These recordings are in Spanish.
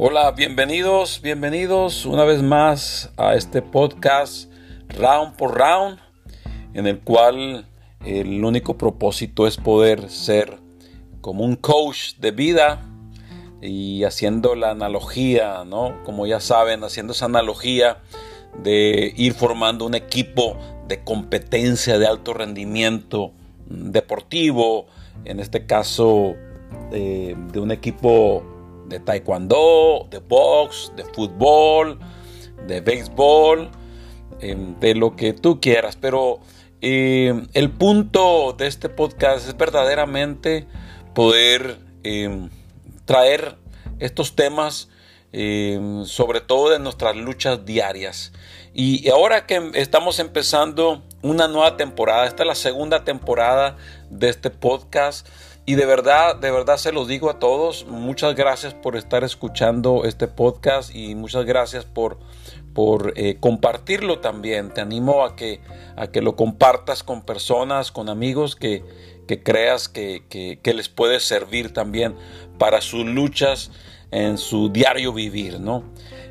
Hola, bienvenidos, bienvenidos una vez más a este podcast Round por Round, en el cual el único propósito es poder ser como un coach de vida y haciendo la analogía, ¿no? Como ya saben, haciendo esa analogía de ir formando un equipo de competencia de alto rendimiento deportivo, en este caso eh, de un equipo de taekwondo, de box, de fútbol, de béisbol, em, de lo que tú quieras. Pero em, el punto de este podcast es verdaderamente poder em, traer estos temas, sobre todo de nuestras luchas diarias. Y ahora que estamos empezando una nueva temporada, esta es la segunda temporada de este podcast. Y de verdad, de verdad se lo digo a todos, muchas gracias por estar escuchando este podcast y muchas gracias por, por eh, compartirlo también. Te animo a que, a que lo compartas con personas, con amigos que, creas que, les puede servir también para sus luchas en su diario vivir, ¿no?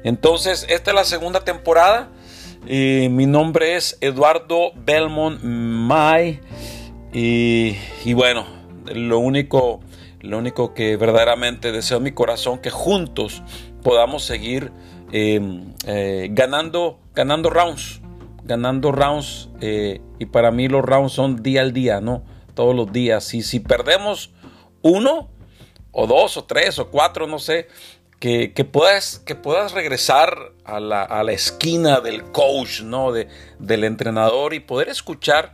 Entonces, esta es la segunda temporada. y mi nombre es Eduardo Belmont May. Y, y bueno, lo único, lo único que verdaderamente deseo en mi corazón que juntos podamos seguir em, eh, ganando, ganando rounds, ganando rounds. Eh, y para mí los rounds son día al día, ¿no? Todos los días. Y si perdemos uno, o dos, o tres, o cuatro, no sé, que, puedas, que puedas regresar a la, a la esquina del coach, ¿no? De, del entrenador y poder escuchar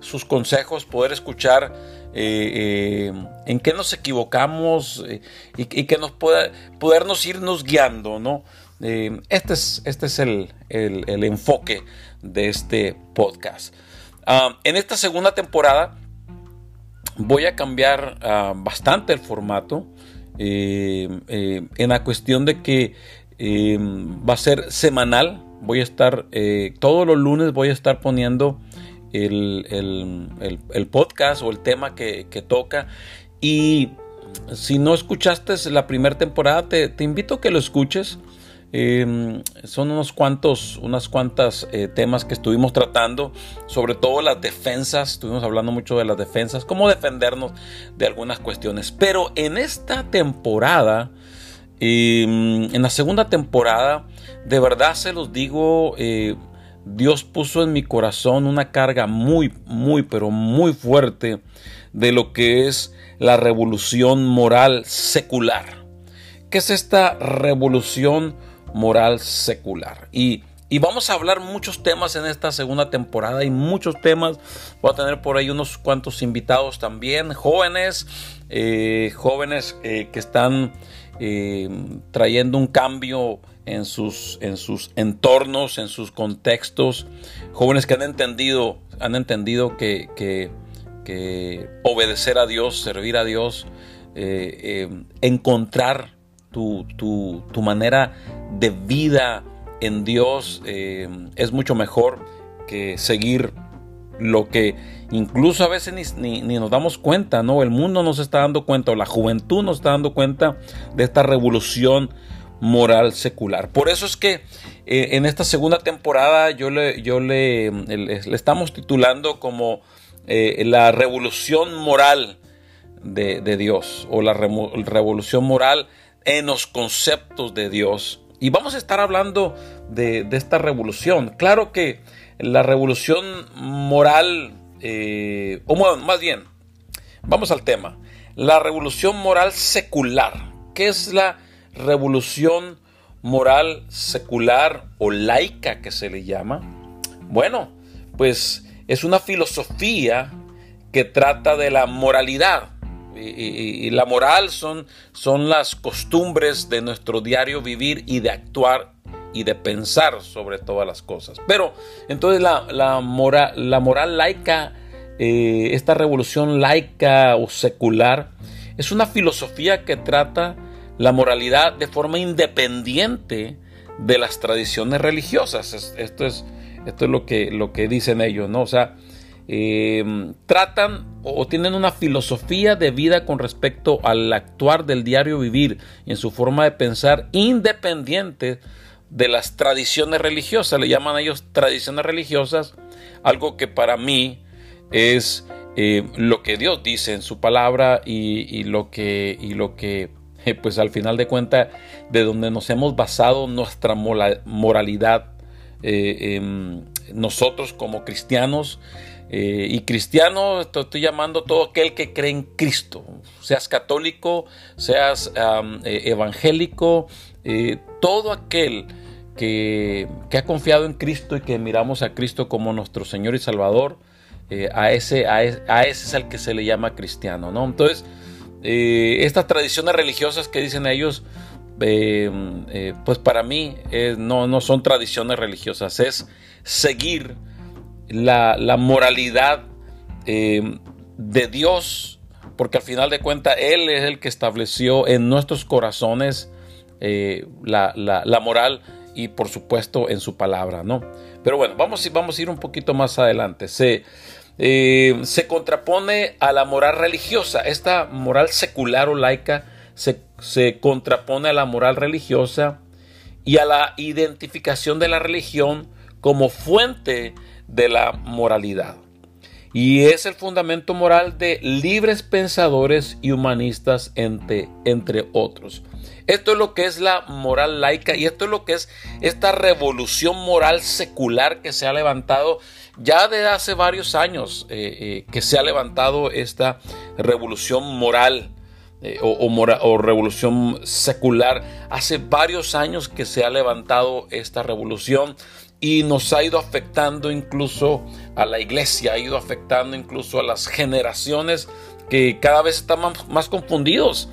sus consejos, poder escuchar eh, eh, en qué nos equivocamos eh, y, que nos pueda podernos irnos guiando, ¿no? este es, este es el, enfoque de este podcast. Ah, en esta segunda temporada voy a cambiar ah, bastante el formato en la cuestión de que va a ser semanal. Voy a estar todos los lunes voy a estar poniendo el, podcast o el tema que, toca. Y si no escuchaste la primera temporada, te, invito a que lo escuches. Em, son unos cuantos, unas cuantas eh, temas que estuvimos tratando, sobre todo las defensas, estuvimos hablando mucho de las defensas, cómo defendernos de algunas cuestiones. Pero en esta temporada, em, en la segunda temporada, de verdad se los digo, eh, Dios puso en mi corazón una carga muy, muy, pero muy fuerte de lo que es la revolución moral secular. ¿Qué es esta revolución moral secular? Y, vamos a hablar muchos temas en esta segunda temporada y muchos temas. Voy a tener por ahí unos cuantos invitados también, jóvenes, eh, jóvenes eh, que están eh, trayendo un cambio en sus, en sus entornos, en sus contextos, jóvenes que han entendido, han entendido que, que, obedecer a Dios, servir a Dios, eh, eh, encontrar tu, tu, manera de vida en Dios eh, es mucho mejor que seguir lo que incluso a veces ni, ni, nos damos cuenta, ¿no? El mundo nos está dando cuenta, o la juventud nos está dando cuenta de esta revolución moral secular. Por eso es que eh, en esta segunda temporada yo le, yo le, estamos titulando como eh, la revolución moral de, Dios o la revolución moral en los conceptos de Dios. Y vamos a estar hablando de, esta revolución. Claro que la revolución moral, eh, o más bien, vamos al tema, la revolución moral secular. ¿Qué es la revolución moral secular o laica que se le llama? Bueno, pues es una filosofía que trata de la moralidad. Y, la moral son, son las costumbres de nuestro diario vivir y de actuar y de pensar sobre todas las cosas. Pero entonces la, la, la moral laica, eh, esta revolución laica o secular, es una filosofía que trata la moralidad de forma independiente de las tradiciones religiosas. Esto es, esto es lo, que, lo que dicen ellos, ¿no? O sea, em, tratan o tienen una filosofía de vida con respecto al actuar del diario vivir en su forma de pensar independiente de las tradiciones religiosas, le llaman a ellos tradiciones religiosas, algo que para mí es eh, lo que Dios dice en su palabra y, lo que, y lo que pues al final de cuentas, de donde nos hemos basado nuestra moralidad eh, nosotros como cristianos. y cristiano, estoy llamando todo aquel que cree en Cristo, seas católico, seas evangélico, todo aquel que, ha confiado en Cristo y que miramos a Cristo como nuestro Señor y Salvador, eh, a, ese, a, ese, es al que se le llama cristiano, ¿no? Entonces, eh, estas tradiciones religiosas que dicen ellos, eh, pues para mí no, no son tradiciones religiosas, es seguir la, la moralidad de Dios, porque al final de cuentas Él es el que estableció en nuestros corazones la, la, la moral y por supuesto en su palabra, ¿no? Pero bueno, vamos, vamos a ir un poquito más adelante. Se, eh, se contrapone a la moral religiosa. Esta moral secular o laica se, se contrapone a la moral religiosa y a la identificación de la religión como fuente de la moralidad. Y es el fundamento moral de libres pensadores y humanistas entre, entre otros. Esto es lo que es la moral laica y esto es lo que es esta revolución moral secular que se ha levantado ya desde hace varios años, eh, eh, que se ha levantado esta revolución moral. Eh, o, o, revolución secular. Hace varios años que se ha levantado esta revolución y nos ha ido afectando incluso a la iglesia, ha ido afectando incluso a las generaciones que cada vez están más confundidos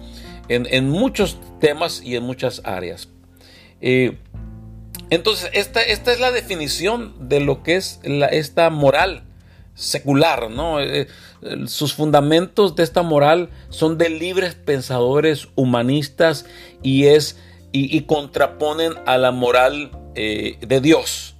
en, muchos temas y en muchas áreas. Eh, entonces, esta, esta, es la definición de lo que es esta moral secular, ¿no? Eh, eh, sus fundamentos de esta moral son de libres pensadores humanistas y es y, contraponen a la moral de Dios.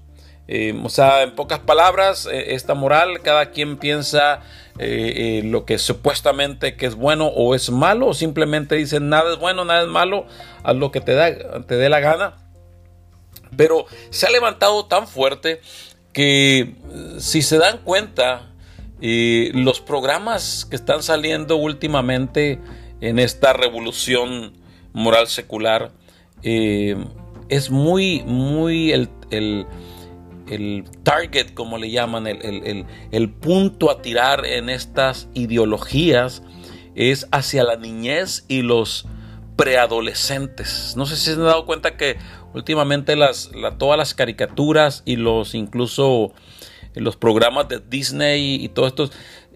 O sea, en pocas palabras, esta moral, cada quien piensa eh, eh, lo que supuestamente que es bueno o es malo, o simplemente dicen nada es bueno, nada es malo, haz lo que te, da, te dé la gana. Pero se ha levantado tan fuerte que eh, si se dan cuenta, los programas que están saliendo últimamente en esta revolución moral secular, es muy, muy el target, como le llaman, el, punto a tirar en estas ideologías es hacia la niñez y los preadolescentes. No sé si se han dado cuenta que últimamente las, todas las caricaturas y los incluso los programas de Disney y, todo esto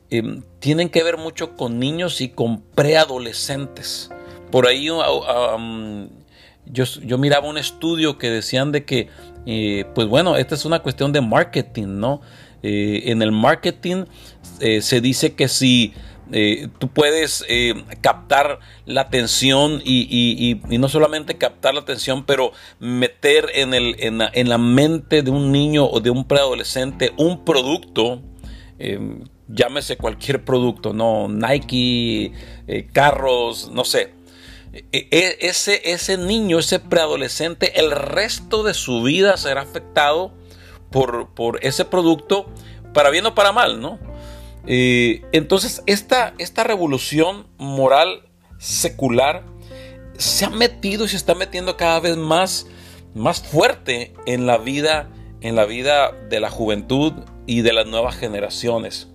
em, tienen que ver mucho con niños y con preadolescentes. Por ahí yo, yo miraba un estudio que decían de que pues bueno, esta es una cuestión de marketing, ¿no? Eh, en el marketing eh, se dice que si eh, tú puedes captar la atención y, no solamente captar la atención, pero meter en, el, en, la, mente de un niño o de un preadolescente un producto, llámese cualquier producto, ¿no? Nike, carros, no sé e, e, ese, ese niño, ese preadolescente, el resto de su vida será afectado por, por ese producto, para bien o para mal, ¿no? Eh, entonces, esta, esta revolución moral secular se ha metido y se está metiendo cada vez más, más fuerte en la vida, en la vida de la juventud y de las nuevas generaciones.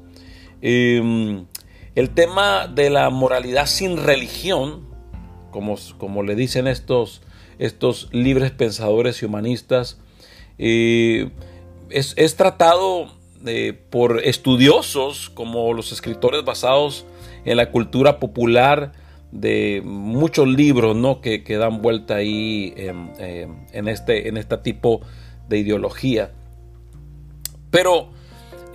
Em, el tema de la moralidad sin religión como, le dicen estos, estos libres pensadores y humanistas, eh, es, tratado eh, por estudiosos como los escritores basados en la cultura popular de muchos libros ¿no? que, dan vuelta ahí en, este, en este tipo de ideología. Pero,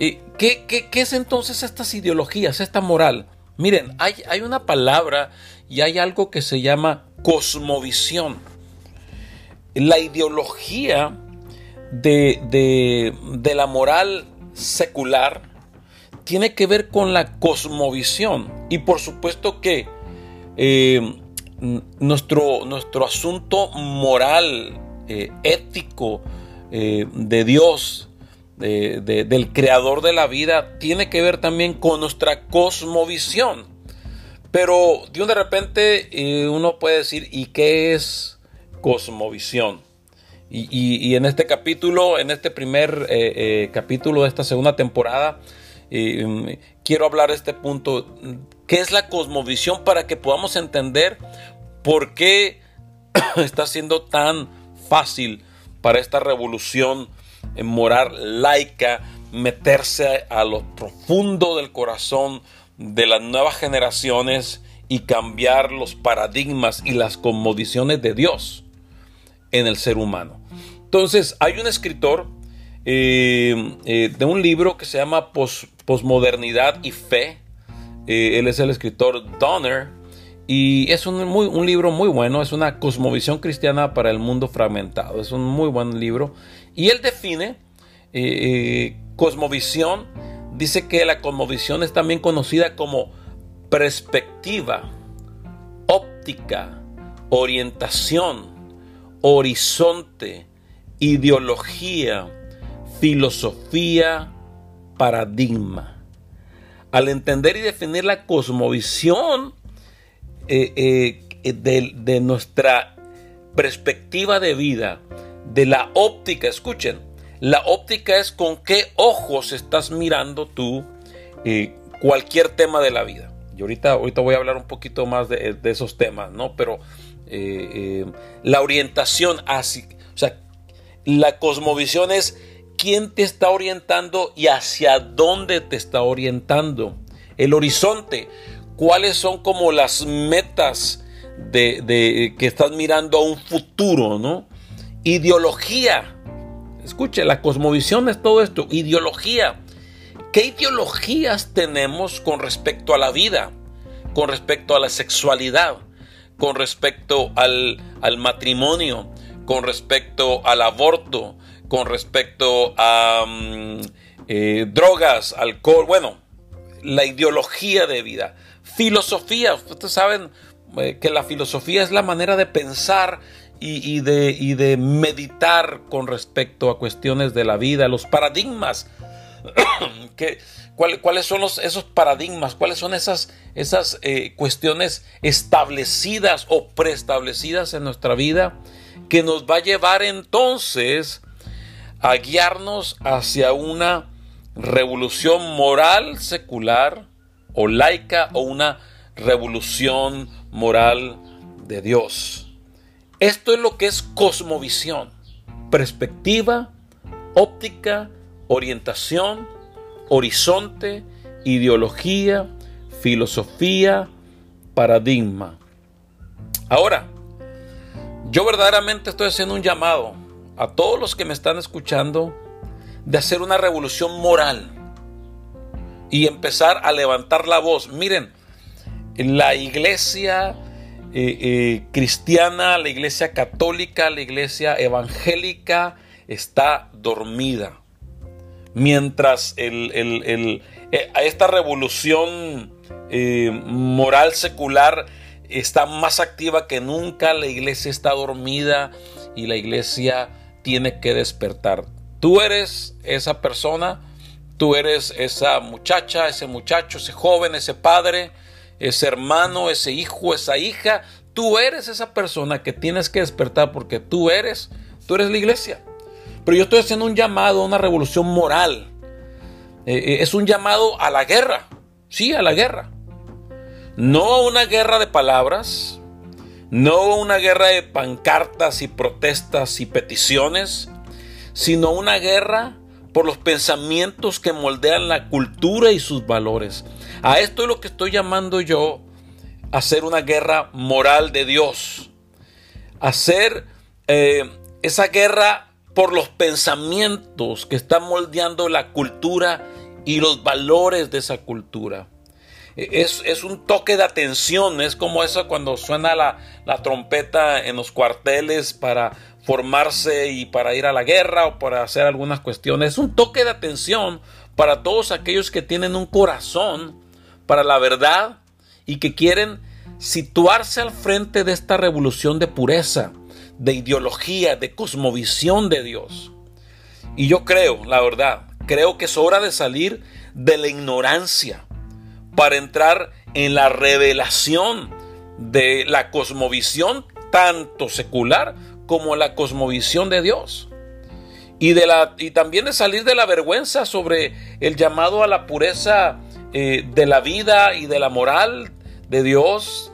eh, ¿qué, qué, es entonces estas ideologías, esta moral? Miren, hay, hay una palabra y hay algo que se llama cosmovisión. La ideología de, la moral secular tiene que ver con la cosmovisión. Y por supuesto que eh, nuestro, nuestro asunto moral, eh, ético eh, de Dios, del creador de la vida, tiene que ver también con nuestra cosmovisión. Pero de repente uno puede decir, ¿y qué es cosmovisión? Y, en este capítulo, en este primer capítulo de esta segunda temporada, quiero hablar de este punto qué es la cosmovisión para que podamos entender por qué está siendo tan fácil para esta revolución moral laica meterse a lo profundo del corazón de las nuevas generaciones y cambiar los paradigmas y las cosmovisiones de Dios en el ser humano. Entonces, hay un escritor eh, eh, de un libro que se llama Posmodernidad y Fe, eh, él es el escritor Donner y es un, muy, un libro muy bueno, es una cosmovisión cristiana para el mundo fragmentado, es un muy buen libro. Y él define cosmovisión, dice que la cosmovisión es también conocida como perspectiva, óptica, orientación, horizonte, ideología, filosofía, paradigma. Al entender y definir la cosmovisión eh, eh, de, nuestra perspectiva de vida, de la óptica, escuchen, la óptica es con qué ojos estás mirando tú eh, cualquier tema de la vida. Y ahorita, ahorita voy a hablar un poquito más de, esos temas, ¿no? Pero la orientación hacia, o sea, la cosmovisión es quién te está orientando y hacia dónde te está orientando. El horizonte, cuáles son como las metas de, que estás mirando a un futuro, ¿no? Ideología. Escuche, la cosmovisión es todo esto. Ideología. ¿Qué ideologías tenemos con respecto a la vida? Con respecto a la sexualidad? Con respecto al, al matrimonio? Con respecto al aborto? con respecto a mm, eh, drogas, alcohol, bueno, la ideología de vida, filosofía, ustedes saben eh, que la filosofía es la manera de pensar y, de, de, meditar con respecto a cuestiones de la vida, los paradigmas. ¿Cuáles son los, esos paradigmas? ¿Cuáles son esas, esas eh, cuestiones establecidas o preestablecidas en nuestra vida que nos va a llevar entonces a guiarnos hacia una revolución moral secular o laica o una revolución moral de Dios. Esto es lo que es cosmovisión, perspectiva, óptica, orientación, horizonte, ideología, filosofía, paradigma. Ahora, yo verdaderamente estoy haciendo un llamado a todos los que me están escuchando de hacer una revolución moral y empezar a levantar la voz. Miren, la iglesia eh, eh, cristiana, la iglesia católica, la iglesia evangélica está dormida. Mientras eh, esta revolución moral secular está más activa que nunca, la iglesia está dormida y la iglesia tiene que despertar. Tú eres esa persona, tú eres esa muchacha, ese muchacho, ese joven, ese padre, ese hermano, ese hijo, esa hija. Tú eres esa persona que tienes que despertar porque tú eres, tú eres la iglesia. Pero yo estoy haciendo un llamado a una revolución moral. Eh, eh, es un llamado a la guerra. Sí, a la guerra. No a una guerra de palabras, no una guerra de pancartas y protestas y peticiones, sino una guerra por los pensamientos que moldean la cultura y sus valores. A esto es lo que estoy llamando yo hacer una guerra moral de Dios. Hacer eh, esa guerra por los pensamientos que están moldeando la cultura y los valores de esa cultura es, un toque de atención, es como eso cuando suena la, trompeta en los cuarteles para formarse y para ir a la guerra o para hacer algunas cuestiones. Es un toque de atención para todos aquellos que tienen un corazón para la verdad y que quieren situarse al frente de esta revolución de pureza, de ideología, de cosmovisión de Dios. Y yo creo, la verdad, creo que es hora de salir de la ignorancia para entrar en la revelación de la cosmovisión tanto secular como la cosmovisión de Dios. Y, de la, y también de salir de la vergüenza sobre el llamado a la pureza eh, de la vida y de la moral de Dios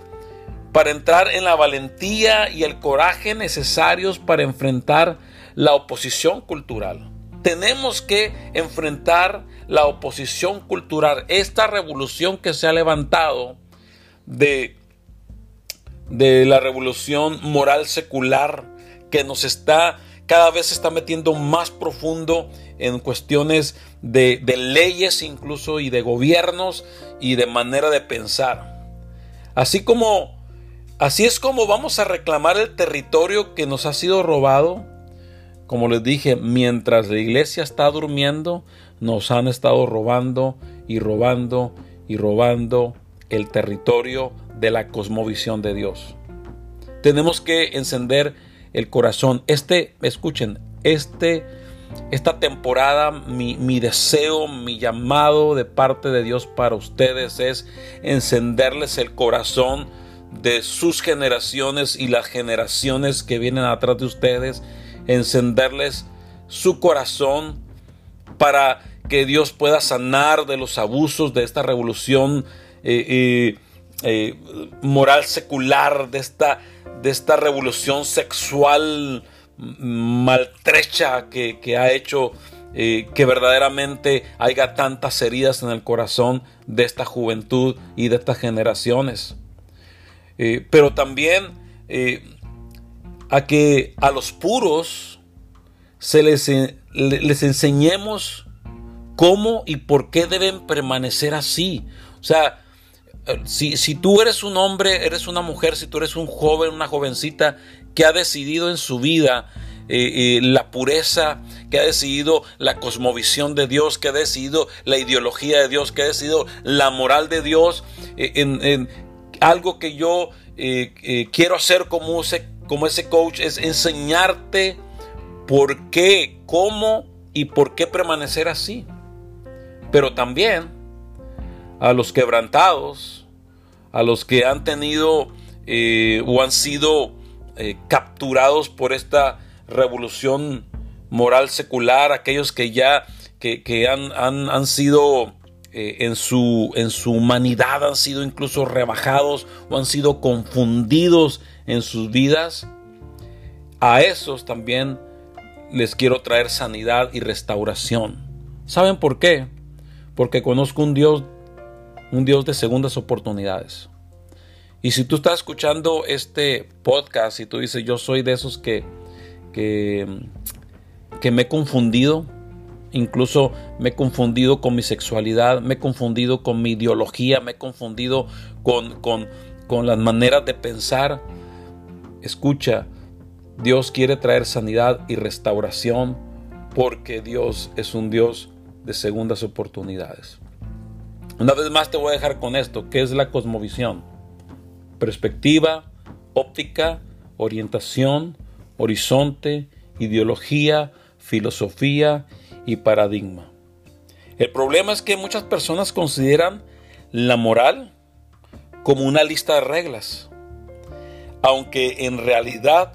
para entrar en la valentía y el coraje necesarios para enfrentar la oposición cultural. Tenemos que enfrentar la oposición cultural, esta revolución que se ha levantado de, de la revolución moral secular que nos está cada vez se está metiendo más profundo en cuestiones de, leyes incluso y de gobiernos y de manera de pensar. Así como Así es como vamos a reclamar el territorio que nos ha sido robado. Como les dije, mientras la iglesia está durmiendo, nos han estado robando y robando y robando el territorio de la cosmovisión de Dios. Tenemos que encender el corazón. Este, escuchen, este, esta temporada, mi, deseo, mi llamado de parte de Dios para ustedes es encenderles el corazón de sus generaciones y las generaciones que vienen atrás de ustedes, encenderles su corazón para que Dios pueda sanar de los abusos de esta revolución eh, eh, eh, moral secular, de esta, de esta revolución sexual maltrecha que, ha hecho que verdaderamente haya tantas heridas en el corazón de esta juventud y de estas generaciones. Eh, pero también eh, a que a los puros se les, les enseñemos cómo y por qué deben permanecer así. O sea, eh, si, si, tú eres un hombre, eres una mujer, si tú eres un joven, una jovencita que ha decidido en su vida la pureza, que ha decidido la cosmovisión de Dios, que ha decidido la ideología de Dios, que ha decidido la moral de Dios, en, algo que yo eh, eh, quiero hacer como ese, como ese coach es enseñarte por qué, cómo y por qué permanecer así. Pero también a los quebrantados, a los que han tenido eh, o han sido capturados por esta revolución moral secular, aquellos que ya que, han, han, han sido eh, en, su, en su humanidad han sido incluso rebajados o han sido confundidos en sus vidas, a esos también les quiero traer sanidad y restauración. ¿Saben por qué? Porque conozco un Dios, un Dios de segundas oportunidades. Y si tú estás escuchando este podcast y tú dices, yo soy de esos que, que, que me he confundido, Incluso me he confundido con mi sexualidad, me he confundido con mi ideología, me he confundido con, con, con las maneras de pensar. Escucha, Dios quiere traer sanidad y restauración porque Dios es un Dios de segundas oportunidades. Una vez más te voy a dejar con esto, ¿qué es la cosmovisión? Perspectiva, óptica, orientación, horizonte, ideología, filosofía y paradigma. El problema es que muchas personas consideran la moral como una lista de reglas, aunque en realidad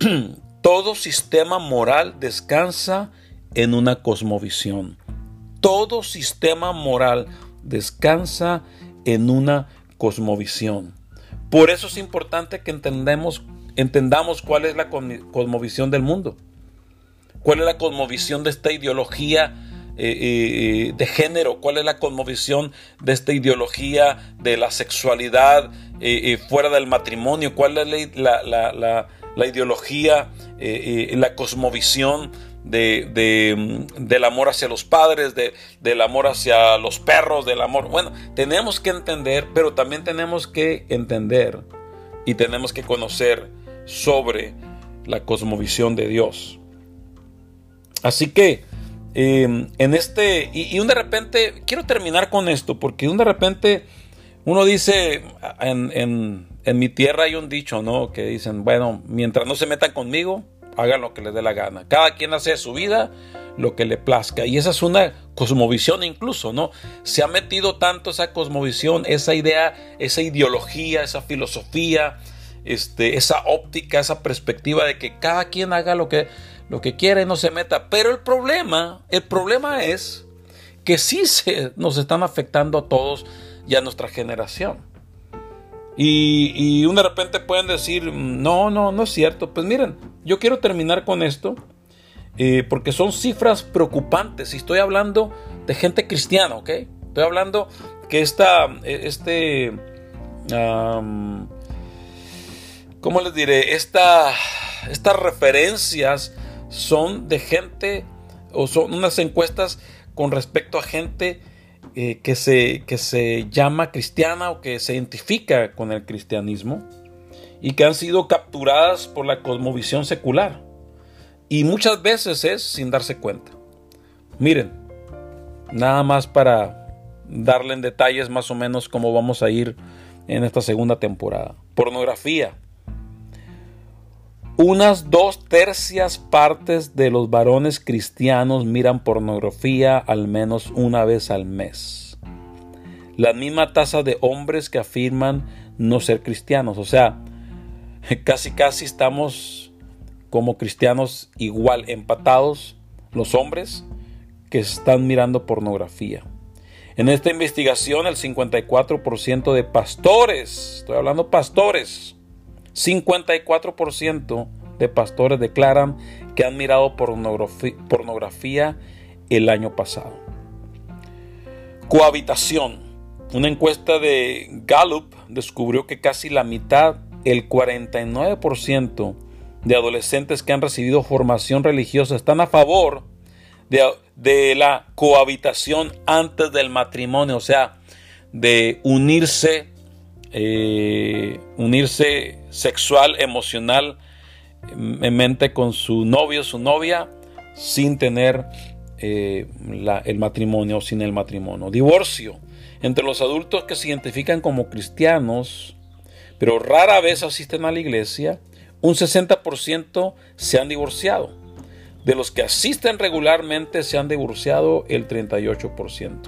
todo sistema moral descansa en una cosmovisión. Todo sistema moral descansa en una cosmovisión. Por eso es importante que entendamos cuál es la cosmovisión del mundo. Cuál es la cosmovisión de esta ideología eh, eh, de género, cuál es la cosmovisión de esta ideología de la sexualidad eh, fuera del matrimonio, cuál es la, la, la, la ideología, la cosmovisión de, del amor hacia los padres, de, del amor hacia los perros, del amor. Bueno, tenemos que entender, pero también tenemos que entender y tenemos que conocer sobre la cosmovisión de Dios. Así que eh, en este, y, un de repente, quiero terminar con esto, porque un de repente uno dice, en, en, mi tierra hay un dicho, ¿no? Que dicen, bueno, mientras no se metan conmigo, hagan lo que les dé la gana. Cada quien hace de su vida lo que le plazca. Y esa es una cosmovisión incluso, ¿no? Se ha metido tanto esa cosmovisión, esa idea, esa ideología, esa filosofía, este, esa óptica, esa perspectiva de que cada quien haga lo que, lo que quiere y no se meta. Pero el problema, el problema es que sí se, nos están afectando a todos y a nuestra generación. Y, y de repente pueden decir, no, no, no es cierto. Pues miren, yo quiero terminar con esto eh, porque son cifras preocupantes y estoy hablando de gente cristiana, ¿ok? Estoy hablando que esta, este, ¿cómo les diré? Esta, estas referencias son de gente o son unas encuestas con respecto a gente eh, que, se, que se llama cristiana o que se identifica con el cristianismo y que han sido capturadas por la cosmovisión secular. Y muchas veces es sin darse cuenta. Miren, nada más para darle en detalles más o menos cómo vamos a ir en esta segunda temporada. Pornografía. Unas dos tercias partes de los varones cristianos miran pornografía al menos una vez al mes. La misma tasa de hombres que afirman no ser cristianos. O sea, casi casi estamos como cristianos igual empatados los hombres que están mirando pornografía. En esta investigación el 54% de pastores, estoy hablando pastores, 54% de pastores declaran que han mirado pornografía, el año pasado. Cohabitación. Una encuesta de Gallup descubrió que casi la mitad, el 49% de adolescentes que han recibido formación religiosa están a favor de, la cohabitación antes del matrimonio, o sea, de unirse, eh, unirse sexual, emocional, en mente con su novio, su novia, sin tener eh, el matrimonio, sin el matrimonio. Divorcio. Entre los adultos que se identifican como cristianos, pero rara vez asisten a la iglesia, un 60% se han divorciado. De los que asisten regularmente se han divorciado el 38%.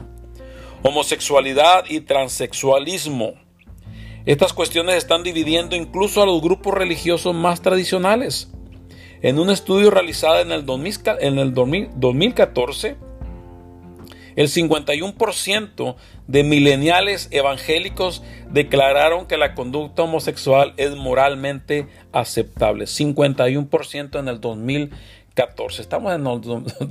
Homosexualidad y transexualismo. Estas cuestiones están dividiendo incluso a los grupos religiosos más tradicionales. En un estudio realizado en el, 2014, el 51% de mileniales evangélicos declararon que la conducta homosexual es moralmente aceptable. 51% en el 2014. Estamos en el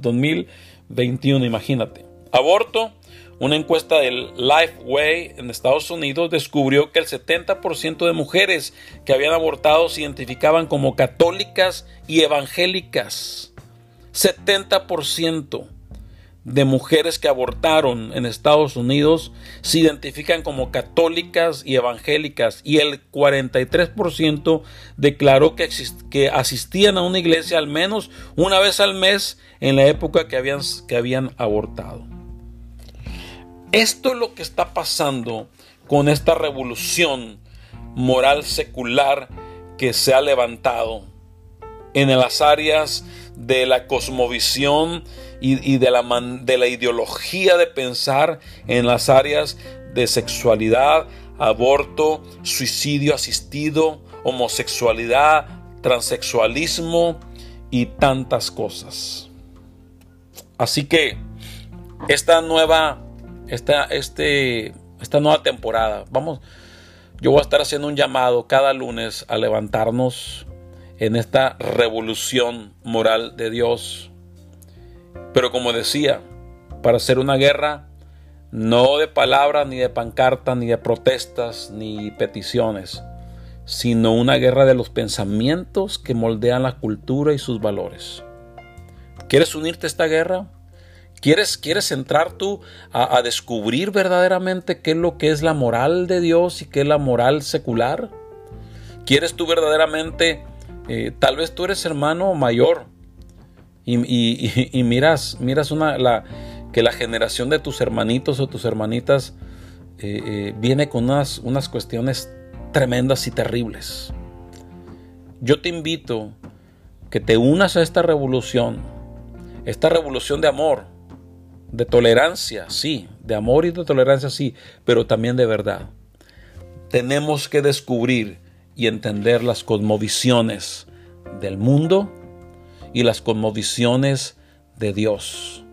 2021, imagínate. Aborto. Una encuesta del Lifeway en Estados Unidos descubrió que el 70% de mujeres que habían abortado se identificaban como católicas y evangélicas. 70% de mujeres que abortaron en Estados Unidos se identifican como católicas y evangélicas y el 43% declaró que, asistían a una iglesia al menos una vez al mes en la época que habían abortado. Esto es lo que está pasando con esta revolución moral secular que se ha levantado en las áreas de la cosmovisión y, de, la de la ideología de pensar en las áreas de sexualidad, aborto, suicidio asistido, homosexualidad, transexualismo y tantas cosas. Así que esta nueva, esta, este, esta nueva temporada, vamos, yo voy a estar haciendo un llamado cada lunes a levantarnos en esta revolución moral de Dios. Pero como decía, para hacer una guerra, no de palabras, ni de pancartas, ni de protestas, ni peticiones, sino una guerra de los pensamientos que moldean la cultura y sus valores. ¿Quieres unirte a esta guerra? ¿Quieres, quieres entrar tú a, descubrir verdaderamente qué es lo que es la moral de Dios y qué es la moral secular? ¿Quieres tú verdaderamente eh, tal vez tú eres hermano mayor y, miras, miras una, la, que la generación de tus hermanitos o tus hermanitas eh, eh, viene con unas, unas cuestiones tremendas y terribles. Yo te invito que te unas a esta revolución, esta revolución de amor, de tolerancia, sí, de amor y de tolerancia, sí, pero también de verdad. Tenemos que descubrir y entender las cosmovisiones del mundo y las cosmovisiones de Dios.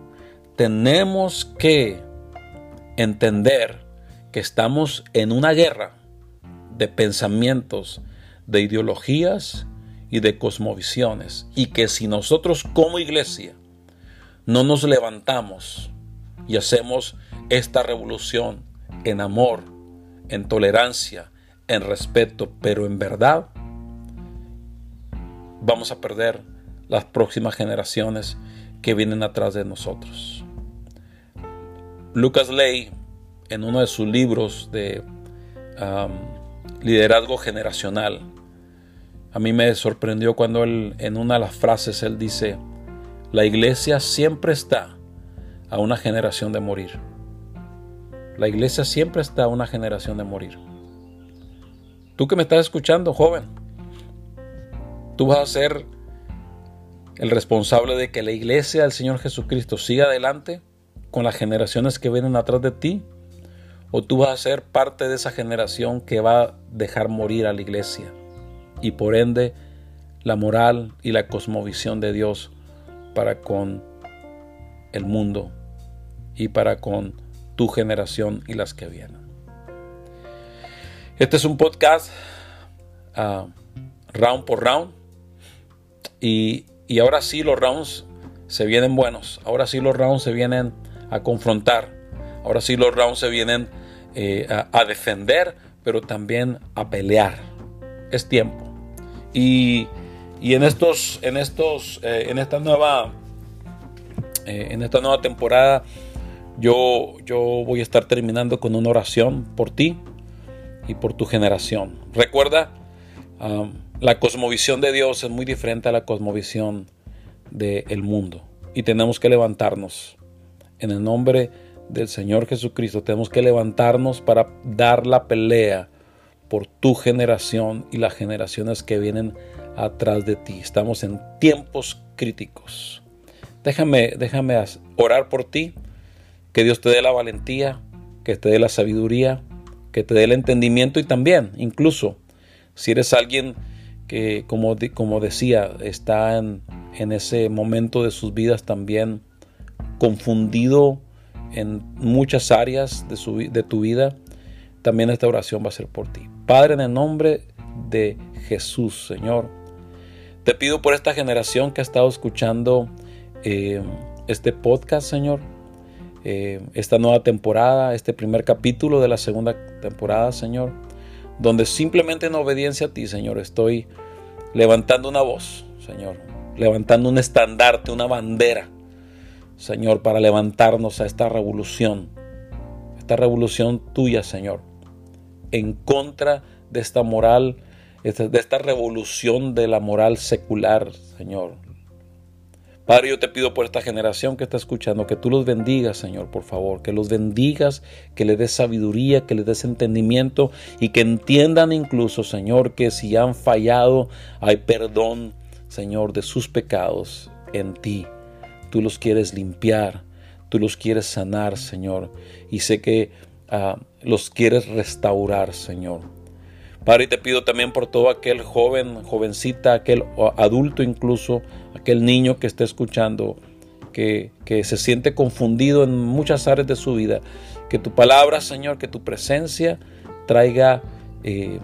Tenemos que entender que estamos en una guerra de pensamientos, de ideologías y de cosmovisiones. Y que si nosotros como iglesia no nos levantamos y hacemos esta revolución en amor, en tolerancia, en respeto, pero en verdad, vamos a perder las próximas generaciones que vienen atrás de nosotros. Lucas Ley, en uno de sus libros de liderazgo generacional, a mí me sorprendió cuando él, en una de las frases él dice, la iglesia siempre está a una generación de morir. La iglesia siempre está a una generación de morir. Tú que me estás escuchando, joven, tú vas a ser el responsable de que la iglesia del Señor Jesucristo siga adelante con las generaciones que vienen atrás de ti? ¿O tú vas a ser parte de esa generación que va a dejar morir a la iglesia? Y por ende, la moral y la cosmovisión de Dios para con el mundo y para con tu generación y las que vienen. Este es un podcast uh, round por round y y ahora sí los rounds se vienen buenos. Ahora sí los rounds se vienen a confrontar. Ahora sí los rounds se vienen eh, a, defender, pero también a pelear. Es tiempo. Y, en estos, en estos, eh, en esta nueva, eh, en esta nueva temporada, yo, yo voy a estar terminando con una oración por ti y por tu generación. Recuerda la cosmovisión de Dios es muy diferente a la cosmovisión del mundo. Y tenemos que levantarnos. En el nombre del Señor Jesucristo tenemos que levantarnos para dar la pelea por tu generación y las generaciones que vienen atrás de ti. Estamos en tiempos críticos. Déjame, déjame orar por ti. Que Dios te dé la valentía, que te dé la sabiduría, que te dé el entendimiento y también, incluso, si eres alguien que como, como decía, está en, ese momento de sus vidas también confundido en muchas áreas de, su, de tu vida, también esta oración va a ser por ti. Padre, en el nombre de Jesús, Señor, te pido por esta generación que ha estado escuchando eh, este podcast, Señor, eh, esta nueva temporada, este primer capítulo de la segunda temporada, Señor, donde simplemente en obediencia a ti, Señor, estoy levantando una voz, Señor, levantando un estandarte, una bandera, Señor, para levantarnos a esta revolución, esta revolución tuya, Señor, en contra de esta moral, de esta revolución de la moral secular, Señor, Padre, yo te pido por esta generación que está escuchando, que tú los bendigas, Señor, por favor, que los bendigas, que le des sabiduría, que les des entendimiento y que entiendan incluso, Señor, que si han fallado, hay perdón, Señor, de sus pecados en ti. Tú los quieres limpiar, tú los quieres sanar, Señor, y sé que ah, los quieres restaurar, Señor. Padre, te pido también por todo aquel joven, jovencita, aquel adulto incluso, aquel niño que esté escuchando, que, se siente confundido en muchas áreas de su vida. Que tu palabra, Señor, que tu presencia traiga, eh,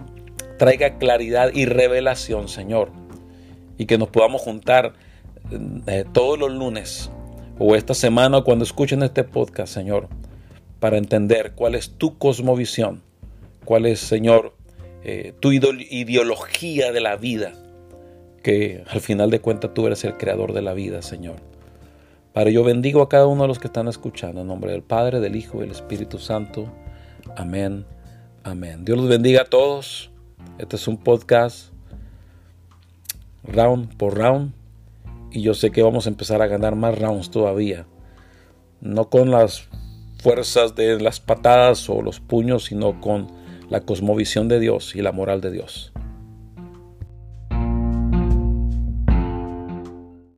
traiga claridad y revelación, Señor. Y que nos podamos juntar eh, todos los lunes o esta semana cuando escuchen este podcast, Señor, para entender cuál es tu cosmovisión, cuál es, Señor, eh, tu ideología de la vida, que al final de cuentas tú eres el creador de la vida, Señor. Padre, yo bendigo a cada uno de los que están escuchando en nombre del Padre, del Hijo y del Espíritu Santo. Amén, amén. Dios los bendiga a todos. Este es un podcast round por round y yo sé que vamos a empezar a ganar más rounds todavía. No con las fuerzas de las patadas o los puños, sino con la cosmovisión de Dios y la moral de Dios.